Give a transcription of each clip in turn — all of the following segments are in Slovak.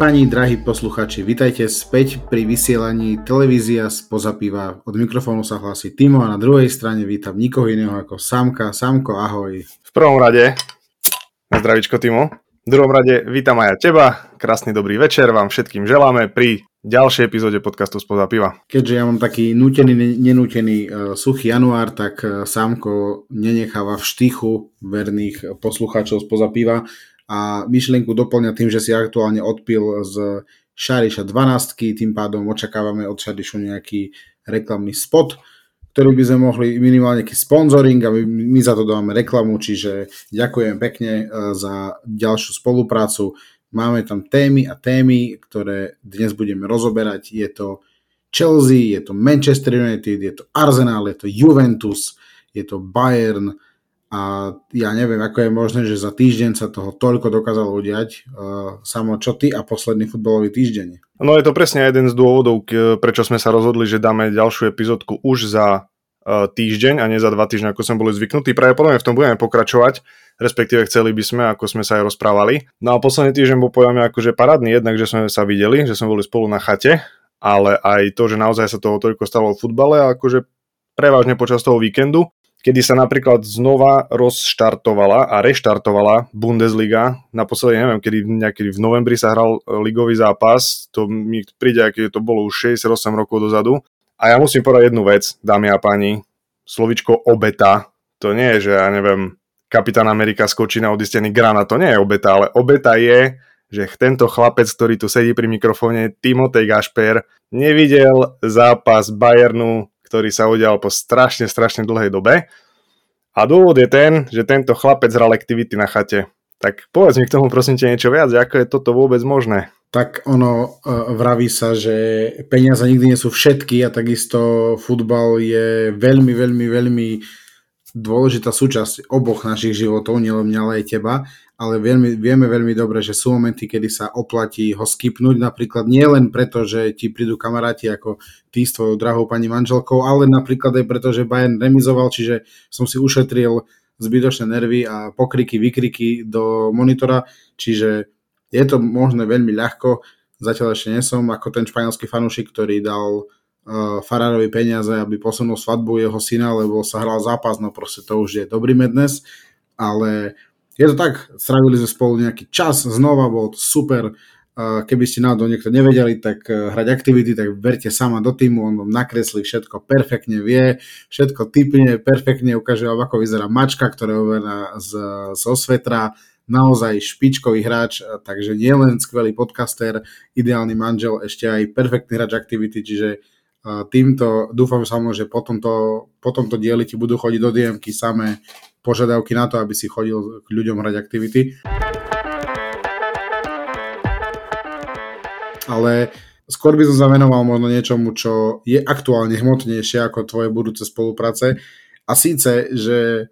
pani, drahí posluchači, vitajte späť pri vysielaní televízia z piva. Od mikrofónu sa hlási Timo a na druhej strane vítam nikoho iného ako Samka. Samko, ahoj. V prvom rade, zdravičko Timo. V druhom rade vítam aj ja teba. Krásny dobrý večer vám všetkým želáme pri ďalšej epizóde podcastu Spoza piva. Keďže ja mám taký nutený, nenútený uh, suchý január, tak uh, Samko nenecháva v štychu verných poslucháčov Spoza piva a myšlienku doplňa tým, že si aktuálne odpil z Šariša 12, tým pádom očakávame od Šarišu nejaký reklamný spot, ktorý by sme mohli minimálne nejaký sponsoring a my, my za to dáme reklamu, čiže ďakujem pekne uh, za ďalšiu spoluprácu Máme tam témy a témy, ktoré dnes budeme rozoberať. Je to Chelsea, je to Manchester United, je to Arsenal, je to Juventus, je to Bayern a ja neviem, ako je možné, že za týždeň sa toho toľko dokázalo udiať. Uh, samo čo ty a posledný futbalový týždeň. No je to presne jeden z dôvodov, prečo sme sa rozhodli, že dáme ďalšiu epizódku už za uh, týždeň a nie za dva týždne, ako sme boli zvyknutí. Pravdepodobne v tom budeme pokračovať respektíve chceli by sme, ako sme sa aj rozprávali. No a posledný týždeň bol podľa mňa akože parádny, jednak, že sme sa videli, že sme boli spolu na chate, ale aj to, že naozaj sa toho toľko stalo v futbale akože prevažne počas toho víkendu, kedy sa napríklad znova rozštartovala a reštartovala Bundesliga. Naposledy neviem, kedy nejaký v novembri sa hral ligový zápas, to mi príde, aké to bolo už 68 rokov dozadu. A ja musím povedať jednu vec, dámy a páni, slovičko obeta, to nie je, že ja neviem, Kapitán Amerika skočí na odistený grana. To nie je obeta, ale obeta je, že tento chlapec, ktorý tu sedí pri mikrofóne, Timotej Gašper, nevidel zápas Bayernu, ktorý sa udial po strašne, strašne dlhej dobe. A dôvod je ten, že tento chlapec hral aktivity na chate. Tak povedz mi k tomu prosím ťa niečo viac, ako je toto vôbec možné? Tak ono uh, vraví sa, že peniaze nikdy nie sú všetky a takisto futbal je veľmi, veľmi, veľmi dôležitá súčasť oboch našich životov, nielen mňa, ale aj teba, ale vieme, vieme veľmi dobre, že sú momenty, kedy sa oplatí ho skipnúť, napríklad nie len preto, že ti prídu kamaráti ako ty s tvojou drahou pani manželkou, ale napríklad aj preto, že Bayern remizoval, čiže som si ušetril zbytočné nervy a pokriky, vykriky do monitora, čiže je to možné veľmi ľahko, zatiaľ ešte nie som ako ten španielský fanúšik, ktorý dal uh, Farárovi peniaze, aby posunul svadbu jeho syna, lebo sa hral zápas, no proste to už je dobrý mednes, ale je to tak, strávili sme spolu nejaký čas, znova bol to super, keby ste náhodou niekto nevedeli, tak uh, hrať aktivity, tak verte sama do týmu, on vám nakreslí všetko, perfektne vie, všetko typne, perfektne ukáže vám, ako vyzerá mačka, ktorá je overená z, z osvetra, naozaj špičkový hráč, takže nie len skvelý podcaster, ideálny manžel, ešte aj perfektný hráč aktivity, čiže týmto dúfam samo, že po tomto, po tomto dieli ti budú chodiť do dm samé požiadavky na to, aby si chodil k ľuďom hrať aktivity. Ale skôr by som sa venoval možno niečomu, čo je aktuálne hmotnejšie ako tvoje budúce spolupráce. A síce, že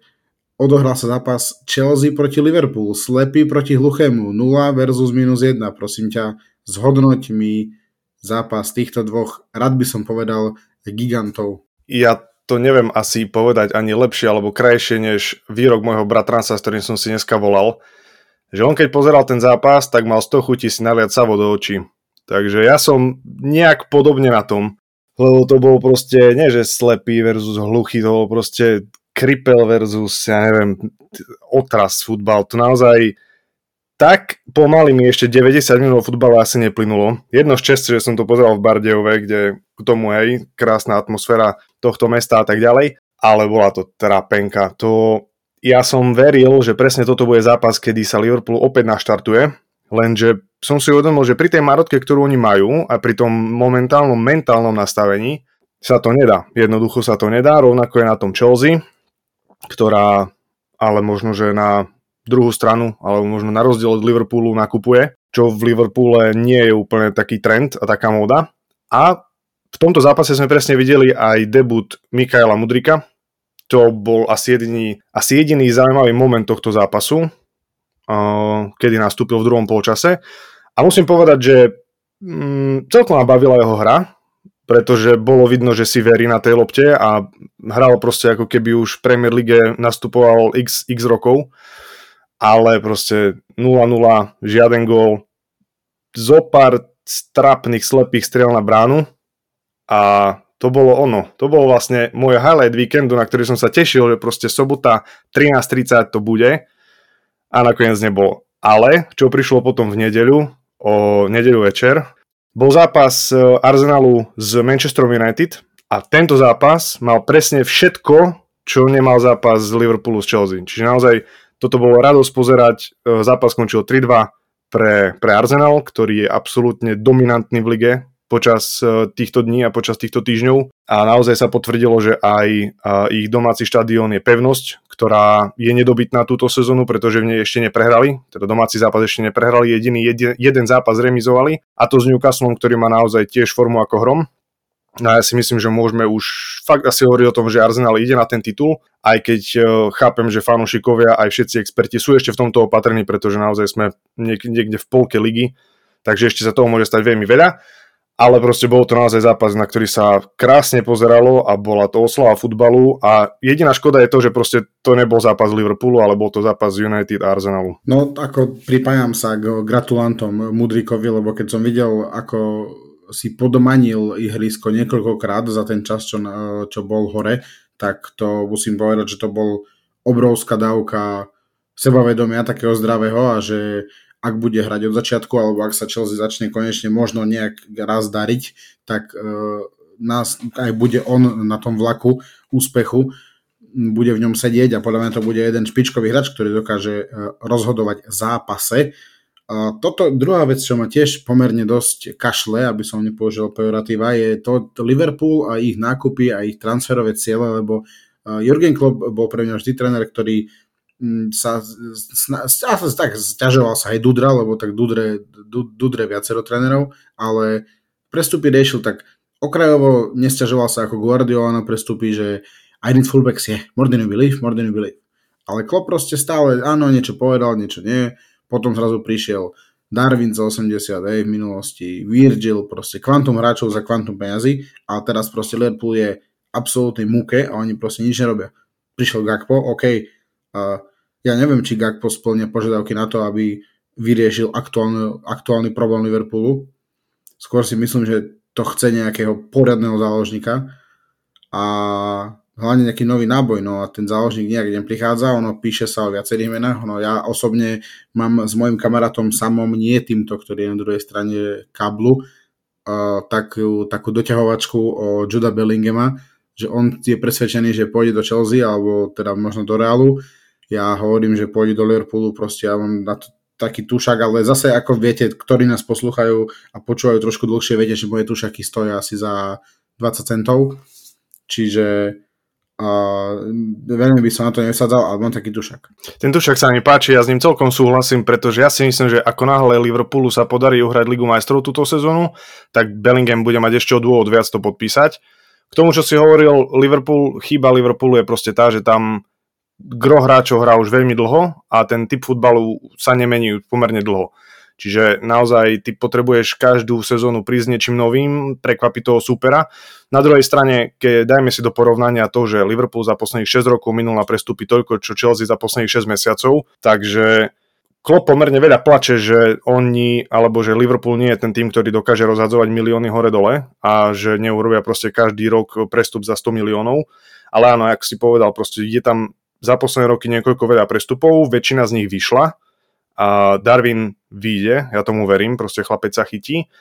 odohral sa zápas Chelsea proti Liverpoolu, slepý proti hluchému, 0 versus minus 1. Prosím ťa, zhodnoť mi zápas týchto dvoch, rád by som povedal, gigantov. Ja to neviem asi povedať ani lepšie alebo krajšie než výrok môjho bratranca, s ktorým som si dneska volal, že on keď pozeral ten zápas, tak mal 100 chutí si naliať savo do očí. Takže ja som nejak podobne na tom, lebo to bol proste, nie že slepý versus hluchý, to bol proste kripel versus, ja neviem, otras futbal. To naozaj, tak pomaly mi ešte 90 minút futbale asi neplynulo. Jedno šťastie, že som to pozeral v Bardejove, kde k tomu, hej, krásna atmosféra tohto mesta a tak ďalej, ale bola to trapenka. To, ja som veril, že presne toto bude zápas, kedy sa Liverpool opäť naštartuje, lenže som si uvedomil, že pri tej marotke, ktorú oni majú a pri tom momentálnom mentálnom nastavení sa to nedá. Jednoducho sa to nedá, rovnako je na tom Chelsea, ktorá ale možno, že na druhú stranu, alebo možno na rozdiel od Liverpoolu nakupuje, čo v Liverpoole nie je úplne taký trend a taká móda. A v tomto zápase sme presne videli aj debut Mikaela Mudrika. To bol asi jediný, asi jediný zaujímavý moment tohto zápasu, kedy nastúpil v druhom polčase. A musím povedať, že mm, celkom ma bavila jeho hra, pretože bolo vidno, že si verí na tej lopte a hral proste ako keby už v Premier League nastupoval x, x rokov ale proste 0-0, žiaden gól, zo pár strapných slepých strel na bránu a to bolo ono. To bol vlastne môj highlight víkendu, na ktorý som sa tešil, že proste sobota 13.30 to bude a nakoniec nebolo. Ale čo prišlo potom v nedeľu, o nedeľu večer, bol zápas e, Arsenalu s Manchesterom United a tento zápas mal presne všetko, čo nemal zápas z Liverpoolu s Chelsea. Čiže naozaj toto bolo radosť pozerať. E, zápas skončil 3-2 pre, pre Arsenal, ktorý je absolútne dominantný v lige počas e, týchto dní a počas týchto týždňov a naozaj sa potvrdilo, že aj e, ich domáci štadión je pevnosť, ktorá je nedobytná túto sezónu, pretože v nej ešte neprehrali, teda domáci zápas ešte neprehrali, jediný jeden, jeden zápas remizovali a to s Newcastlom, ktorý má naozaj tiež formu ako hrom. No ja si myslím, že môžeme už fakt asi hovoriť o tom, že Arsenal ide na ten titul, aj keď e, chápem, že fanúšikovia aj všetci experti sú ešte v tomto opatrení, pretože naozaj sme niekde v polke ligy, takže ešte sa toho môže stať veľmi veľa ale proste bol to naozaj zápas, na ktorý sa krásne pozeralo a bola to oslava futbalu a jediná škoda je to, že proste to nebol zápas Liverpoolu, ale bol to zápas United Arsenalu. No ako pripájam sa k gratulantom Mudrikovi, lebo keď som videl, ako si podmanil ihrisko niekoľkokrát za ten čas, čo, čo bol hore, tak to musím povedať, že to bol obrovská dávka sebavedomia takého zdravého a že ak bude hrať od začiatku, alebo ak sa Chelsea začne konečne možno nejak raz dariť, tak uh, nás, aj bude on na tom vlaku úspechu, bude v ňom sedieť a podľa mňa to bude jeden špičkový hráč, ktorý dokáže uh, rozhodovať zápase. Uh, toto druhá vec, čo ma tiež pomerne dosť kašle, aby som nepoužil pejoratíva, je to, Liverpool a ich nákupy a ich transferové ciele, lebo Jurgen Klopp bol pre mňa vždy tréner, ktorý Mm, sa, sa tak stiažoval sa aj Dudra, lebo tak Dudre, Dudre viacero trénerov, ale prestupy riešil tak okrajovo, nestiažoval sa ako Guardiola na prestupy, že I need fullbacks, yeah, more than you believe, more believe. Ale Klopp proste stále, áno, niečo povedal, niečo nie, potom zrazu prišiel Darwin za 80 aj v minulosti, Virgil, proste kvantum hráčov za kvantum peňazí a teraz proste Liverpool je absolútnej múke a oni proste nič nerobia. Prišiel Gakpo, OK, uh, ja neviem, či Gakpo splňa požiadavky na to, aby vyriešil aktuálny, aktuálny problém Liverpoolu. Skôr si myslím, že to chce nejakého poriadného záložníka a hlavne nejaký nový náboj, no a ten záložník nejak neprichádza, ono píše sa o viacerých menách, no ja osobne mám s mojim kamarátom samom, nie týmto, ktorý je na druhej strane kablu, uh, takú, takú doťahovačku o Juda Bellingema, že on je presvedčený, že pôjde do Chelsea alebo teda možno do Realu. Ja hovorím, že pôjde do Liverpoolu, proste ja mám na to taký tušak, ale zase ako viete, ktorí nás poslúchajú a počúvajú trošku dlhšie, viete, že moje tušaky stoja asi za 20 centov, čiže a veľmi by som na to nesadzal, ale mám taký tušak. Ten tušak sa mi páči, ja s ním celkom súhlasím, pretože ja si myslím, že ako náhle Liverpoolu sa podarí uhrať Ligu majstrov túto sezónu, tak Bellingham bude mať ešte o dôvod viac to podpísať. K tomu, čo si hovoril, Liverpool, chyba Liverpoolu je proste tá, že tam gro hráčov hrá už veľmi dlho a ten typ futbalu sa nemení pomerne dlho. Čiže naozaj ty potrebuješ každú sezónu prísť niečím novým, prekvapiť toho supera. Na druhej strane, keď dajme si do porovnania to, že Liverpool za posledných 6 rokov minul na prestupy toľko, čo Chelsea za posledných 6 mesiacov, takže Klopp pomerne veľa plače, že oni, alebo že Liverpool nie je ten tým, ktorý dokáže rozhadzovať milióny hore-dole a že neurobia proste každý rok prestup za 100 miliónov. Ale áno, jak si povedal, proste je tam za posledné roky niekoľko veľa prestupov, väčšina z nich vyšla a Darwin vyjde, ja tomu verím, proste chlapec sa chytí.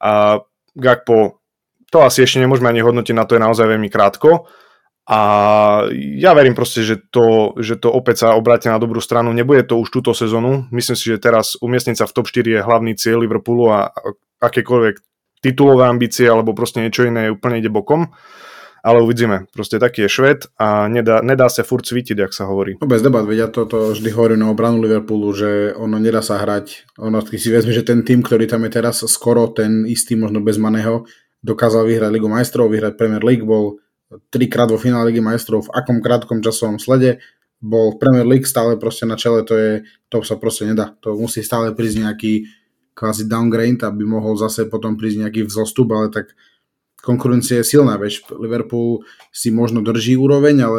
A Gakpo, to asi ešte nemôžeme ani hodnotiť, na to je naozaj veľmi krátko. A ja verím proste, že to, že to opäť sa obráti na dobrú stranu, nebude to už túto sezónu, myslím si, že teraz umiestniť sa v top 4 je hlavný cieľ Liverpoolu a akékoľvek titulové ambície alebo proste niečo iné úplne ide bokom ale uvidíme. Proste taký je šved a nedá, nedá sa furt cvítiť, ak sa hovorí. No bez debat, vedia toto vždy hovorí na obranu Liverpoolu, že ono nedá sa hrať. Ono, keď si vezme, že ten tým, ktorý tam je teraz skoro ten istý, možno bez Maného, dokázal vyhrať Ligu majstrov, vyhrať Premier League, bol trikrát vo finále Ligy majstrov v akom krátkom časovom slede, bol v Premier League stále proste na čele, to, je, to sa proste nedá. To musí stále prísť nejaký kvázi downgrade, aby mohol zase potom prísť nejaký vzostup, ale tak konkurencia je silná, veď Liverpool si možno drží úroveň, ale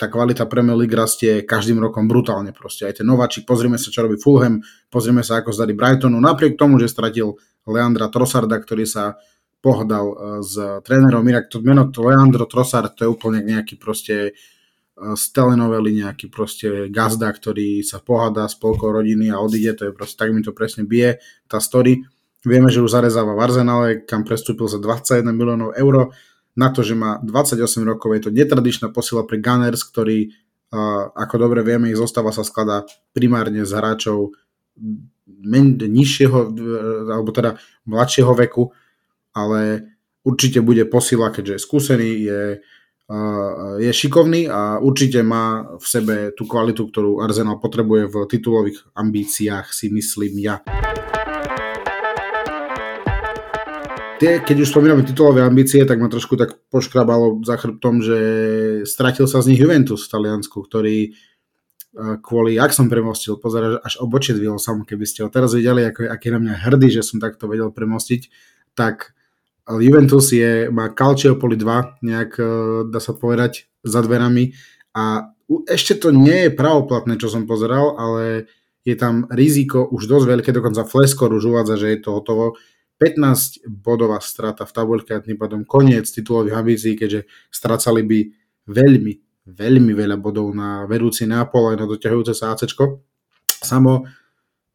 tá kvalita Premier League rastie každým rokom brutálne proste. Aj ten nováčik, pozrime sa, čo robí Fulham, pozrime sa, ako zdarí Brightonu, napriek tomu, že stratil Leandra Trossarda, ktorý sa pohdal e, s trénerom. Inak to meno to Leandro Trossard, to je úplne nejaký proste z telenovely nejaký proste gazda, ktorý sa pohádá s rodiny a odíde, to je proste, tak mi to presne bije, tá story. Vieme, že už zarezáva v Arsenale, kam prestúpil za 21 miliónov eur. Na to, že má 28 rokov, je to netradičná posila pre Gunners, ktorý, ako dobre vieme, ich zostáva sa skladá primárne z hráčov men, nižšieho, alebo teda mladšieho veku, ale určite bude posila, keďže je skúsený, je je šikovný a určite má v sebe tú kvalitu, ktorú Arsenal potrebuje v titulových ambíciách, si myslím ja. Tie, keď už spomíname titulové ambície, tak ma trošku tak poškrabalo za chrbtom, že stratil sa z nich Juventus v Taliansku, ktorý kvôli, ak som premostil, pozera, až obočie dvihol sam, keby ste ho teraz videli, ako, aký na mňa hrdý, že som takto vedel premostiť, tak Juventus je, má Calciopoli 2, nejak e, dá sa povedať, za dverami a ešte to nie je pravoplatné, čo som pozeral, ale je tam riziko už dosť veľké, dokonca Fleskor už uvádza, že je to hotovo. 15 bodová strata v tabuľke a tým pádom koniec titulových ambícií, keďže stracali by veľmi, veľmi veľa bodov na vedúci Neapol aj na doťahujúce sa AC. Samo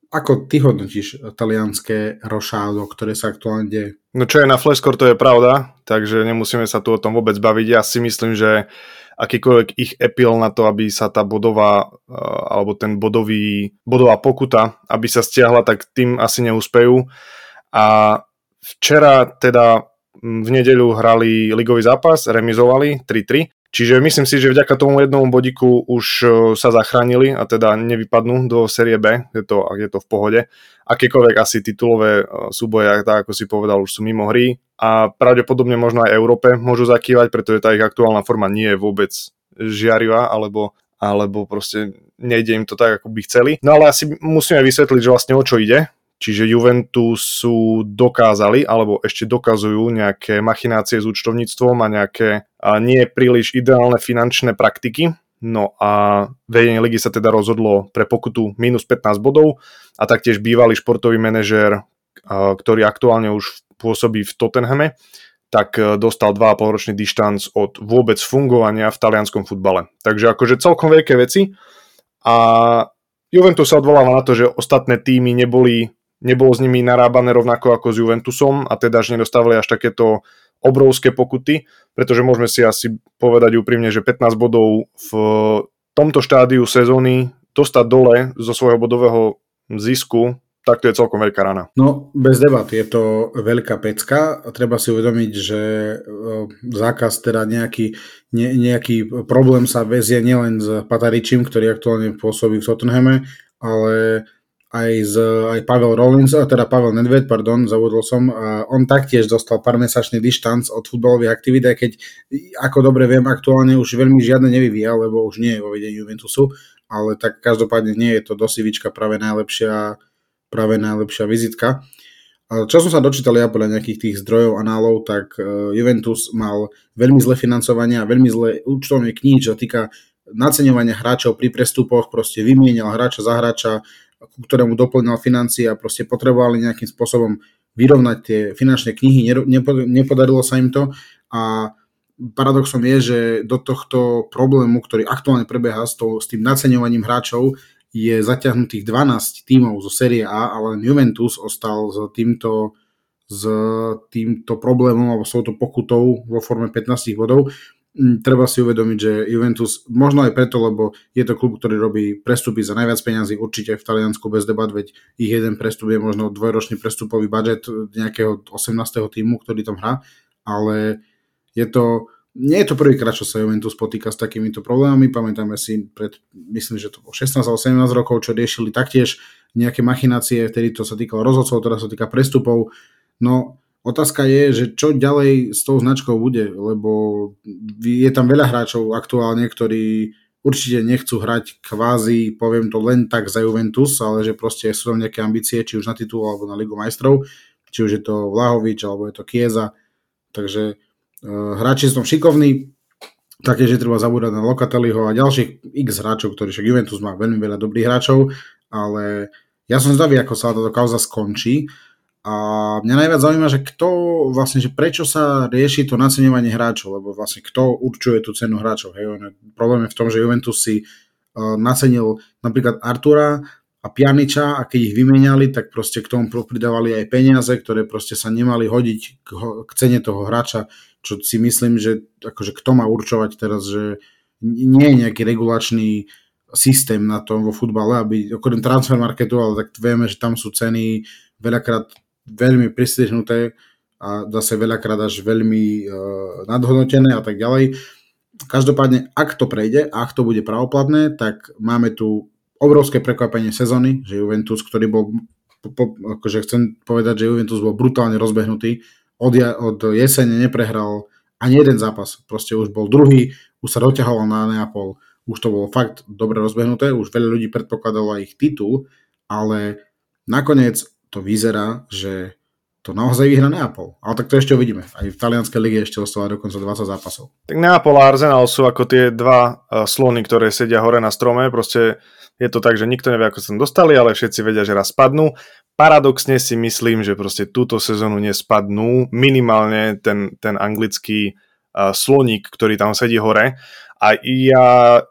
ako ty hodnotíš talianské rošádo, ktoré sa aktuálne deje? No čo je na Flashcore, to je pravda, takže nemusíme sa tu o tom vôbec baviť. Ja si myslím, že akýkoľvek ich epil na to, aby sa tá bodová eh, alebo ten bodový, bodová pokuta, aby sa stiahla, tak tým asi neúspejú. A včera teda v nedeľu hrali ligový zápas, remizovali 3-3 Čiže myslím si, že vďaka tomu jednomu bodiku už e, sa zachránili a teda nevypadnú do série B, je to, je to v pohode. Akékoľvek asi titulové e, súboje, tak ako si povedal, už sú mimo hry a pravdepodobne možno aj Európe môžu zakývať, pretože tá ich aktuálna forma nie je vôbec žiarivá, alebo alebo proste nejde im to tak, ako by chceli. No ale asi musíme vysvetliť, že vlastne o čo ide. Čiže Juventusu dokázali, alebo ešte dokazujú nejaké machinácie s účtovníctvom a nejaké a nie príliš ideálne finančné praktiky. No a vedenie ligy sa teda rozhodlo pre pokutu minus 15 bodov a taktiež bývalý športový manažér, ktorý aktuálne už pôsobí v Tottenhame, tak e, dostal 2,5 ročný dištanc od vôbec fungovania v talianskom futbale. Takže akože celkom veľké veci a Juventus sa odvoláva na to, že ostatné týmy neboli nebolo s nimi narábané rovnako ako s Juventusom a teda, že nedostávali až takéto obrovské pokuty, pretože môžeme si asi povedať úprimne, že 15 bodov v tomto štádiu sezóny dostať dole zo svojho bodového zisku, tak to je celkom veľká rana. No, bez debat, je to veľká pecka treba si uvedomiť, že e, zákaz, teda nejaký, ne, nejaký problém sa vezie nielen s Pataričím, ktorý aktuálne pôsobí v Tottenhame, ale aj, z, aj Pavel Rollins, teda Pavel Nedved, pardon, zavodol som, on taktiež dostal pár mesačný dištanc od futbalových aktivít, aj keď, ako dobre viem, aktuálne už veľmi žiadne nevyvíja, lebo už nie je vo vedení Juventusu, ale tak každopádne nie je to dosivička práve najlepšia, práve najlepšia vizitka. Čo som sa dočítal ja podľa nejakých tých zdrojov, análov, tak e, Juventus mal veľmi zlé financovanie a veľmi zlé účtovné knihy, čo týka naceňovania hráčov pri prestupoch, proste vymienial hráča za hráča, ku ktorému doplňal financie a proste potrebovali nejakým spôsobom vyrovnať tie finančné knihy, nepodarilo sa im to a paradoxom je, že do tohto problému, ktorý aktuálne prebieha s, to, s tým naceňovaním hráčov, je zaťahnutých 12 tímov zo série A, ale Juventus ostal s týmto, s týmto problémom alebo s touto pokutou vo forme 15 bodov. Treba si uvedomiť, že Juventus, možno aj preto, lebo je to klub, ktorý robí prestupy za najviac peňazí určite v Taliansku bez debat, veď ich jeden prestup je možno dvojročný prestupový budget nejakého 18. týmu, ktorý tam hrá, ale je to, nie je to prvýkrát, čo sa Juventus potýka s takýmito problémami. Pamätáme si pred, myslím, že to bolo 16 alebo 17 rokov, čo riešili taktiež nejaké machinácie, vtedy to sa týkalo rozhodcov, teraz sa týka prestupov. No, Otázka je, že čo ďalej s tou značkou bude, lebo je tam veľa hráčov aktuálne, ktorí určite nechcú hrať kvázi, poviem to len tak za Juventus, ale že proste sú tam nejaké ambície, či už na titul alebo na Ligu majstrov, či už je to Vlahovič alebo je to Kieza, takže uh, hráči sú tam šikovní, také, že treba zabúdať na Locatelliho a ďalších x hráčov, ktorí však Juventus má veľmi veľa dobrých hráčov, ale ja som zdavý, ako sa táto kauza skončí a mňa najviac zaujíma, že kto vlastne, že prečo sa rieši to naceňovanie hráčov, lebo vlastne kto určuje tú cenu hráčov. Hej? Problém je v tom, že Juventus si uh, nacenil napríklad Artura a Pianiča a keď ich vymenali, tak proste k tomu pridávali aj peniaze, ktoré proste sa nemali hodiť k, k cene toho hráča, čo si myslím, že akože kto má určovať teraz, že nie je nejaký regulačný systém na tom vo futbale, aby okrem transfer marketu, ale tak vieme, že tam sú ceny veľakrát veľmi pristrihnuté a zase veľakrát až veľmi uh, nadhodnotené a tak ďalej. Každopádne, ak to prejde a ak to bude pravoplatné, tak máme tu obrovské prekvapenie sezóny, že Juventus, ktorý bol, po, po, akože chcem povedať, že Juventus bol brutálne rozbehnutý, od, od jesene neprehral ani jeden zápas, proste už bol druhý, už sa doťahoval na Neapol, už to bolo fakt dobre rozbehnuté, už veľa ľudí predpokladalo ich titul, ale nakoniec to vyzerá, že to naozaj vyhra Neapol. Ale tak to ešte uvidíme. Aj v talianskej lige ešte ostáva dokonca 20 zápasov. Tak Neapol a Arsenal sú ako tie dva uh, slony, ktoré sedia hore na strome. Proste je to tak, že nikto nevie, ako sa tam dostali, ale všetci vedia, že raz spadnú. Paradoxne si myslím, že proste túto sezónu nespadnú. Minimálne ten, ten anglický uh, sloník, ktorý tam sedí hore. A ja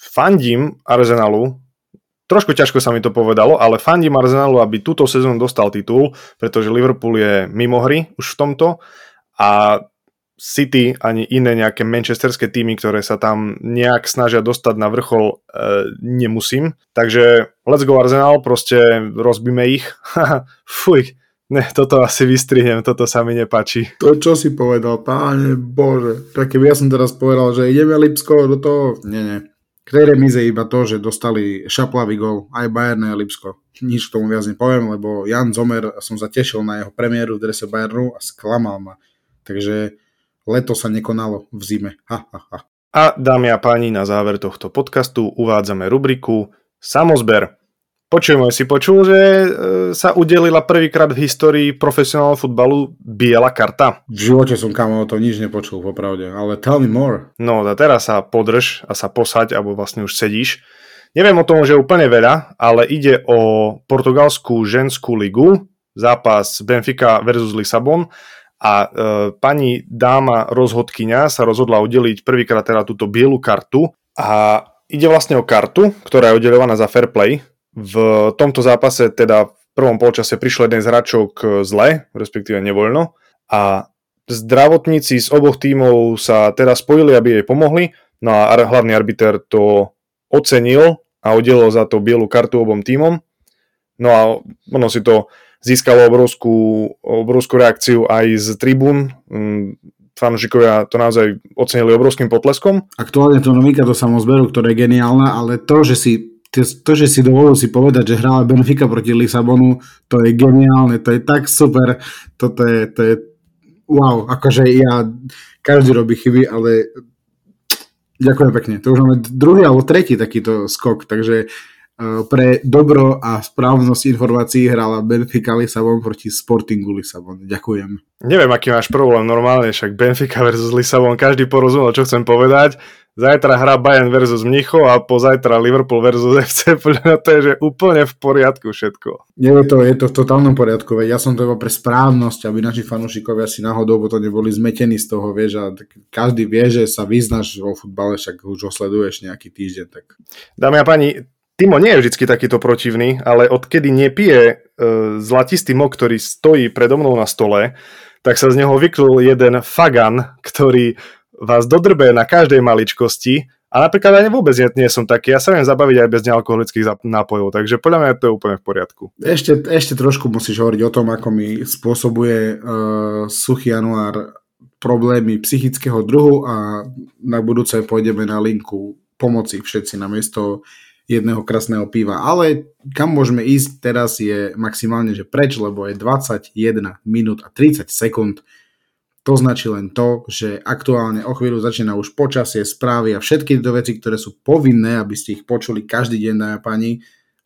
fandím Arsenalu, Trošku ťažko sa mi to povedalo, ale fandím Arsenalu, aby túto sezónu dostal titul, pretože Liverpool je mimo hry už v tomto a City ani iné nejaké manchesterské týmy, ktoré sa tam nejak snažia dostať na vrchol, e, nemusím. Takže let's go Arsenal, proste rozbíme ich. Fuj, ne, toto asi vystrihnem, toto sa mi nepáči. To, čo si povedal, páne Bože. Tak keby ja som teraz povedal, že ideme Lipsko do toho, nie, nie. Tej remize iba to, že dostali šaplavý gol aj Bayern a Lipsko. Nič k tomu viac nepoviem, lebo Jan Zomer som zatešil na jeho premiéru v drese Bayernu a sklamal ma. Takže leto sa nekonalo v zime. Ha, ha, ha. A dámy a páni, na záver tohto podcastu uvádzame rubriku Samozber. Počujem, si počul, že e, sa udelila prvýkrát v histórii profesionálneho futbalu biela karta? V živote som kamo o to nič nepočul, popravde, ale tell me more. No a teraz sa podrž a sa posaď, alebo vlastne už sedíš. Neviem o tom, že úplne veľa, ale ide o portugalskú ženskú ligu, zápas Benfica versus Lisabon a e, pani dáma rozhodkyňa sa rozhodla udeliť prvýkrát teda túto bielu kartu a ide vlastne o kartu, ktorá je udelovaná za fair play, v tomto zápase teda v prvom polčase prišiel jeden z hráčov k zle, respektíve nevoľno a zdravotníci z oboch tímov sa teda spojili, aby jej pomohli, no a hlavný arbiter to ocenil a udelil za to bielu kartu obom tímom. No a ono si to získalo obrovskú, obrovskú reakciu aj z tribún. Mm, fanúšikovia to naozaj ocenili obrovským potleskom. Aktuálne to novinka do samozberu, ktorá je geniálna, ale to, že si to, že si dovolil si povedať, že hrala Benfica proti Lisabonu, to je geniálne, to je tak super, toto je, to je wow, akože ja, každý robí chyby, ale ďakujem pekne. To už máme druhý alebo tretí takýto skok, takže Eh, pre dobro a správnosť informácií hrala Benfica Lisabon proti Sportingu Lisabon. Ďakujem. Neviem, aký máš problém normálne, však Benfica versus Lisabon, každý porozumel, čo chcem povedať. Zajtra hrá Bayern versus Mnicho a pozajtra Liverpool versus FC, podľa to je že úplne v poriadku všetko. Je to, je to v totálnom poriadku, veď ja som to iba pre správnosť, aby naši fanúšikovia si náhodou to neboli zmetení z toho, vieš, a každý vie, že sa vyznáš vo futbale, však už ho sleduješ nejaký týždeň. Tak... Dámy a páni, Timo nie je vždy takýto protivný, ale odkedy nepije e, zlatistý mok, ktorý stojí predo mnou na stole, tak sa z neho vyklul jeden fagan, ktorý vás dodrbe na každej maličkosti a napríklad aj vôbec nie, nie som taký. Ja sa viem zabaviť aj bez nealkoholických nápojov, takže podľa mňa to je úplne v poriadku. Ešte, ešte trošku musíš hovoriť o tom, ako mi spôsobuje uh, suchý január problémy psychického druhu a na budúce pôjdeme na linku pomoci všetci na miesto jedného krásneho piva. Ale kam môžeme ísť teraz je maximálne, že preč, lebo je 21 minút a 30 sekúnd. To značí len to, že aktuálne o chvíľu začína už počasie, správy a všetky tieto veci, ktoré sú povinné, aby ste ich počuli každý deň, dámy a pani.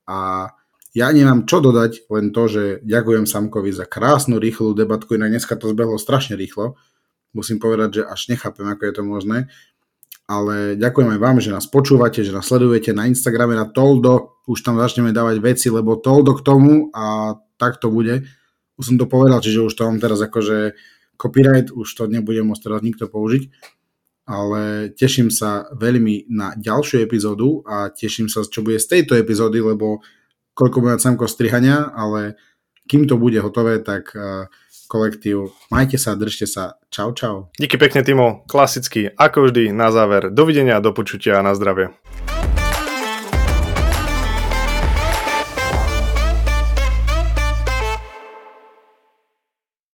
A ja nemám čo dodať, len to, že ďakujem Samkovi za krásnu, rýchlu debatku, inak dneska to zbehlo strašne rýchlo. Musím povedať, že až nechápem, ako je to možné. ale ďakujem aj vám, že nás počúvate, že nás sledujete na Instagrame na Toldo, už tam začneme dávať veci, lebo Toldo k tomu a tak to bude. Už som to povedal, čiže už to mám teraz akože copyright, už to nebude môcť teraz nikto použiť, ale teším sa veľmi na ďalšiu epizódu a teším sa, čo bude z tejto epizódy, lebo koľko bude samko strihania, ale kým to bude hotové, tak uh, kolektív. Majte sa, držte sa. Čau, čau. Díky pekne, Timo. Klasicky, ako vždy, na záver. Dovidenia, do počutia a na zdravie.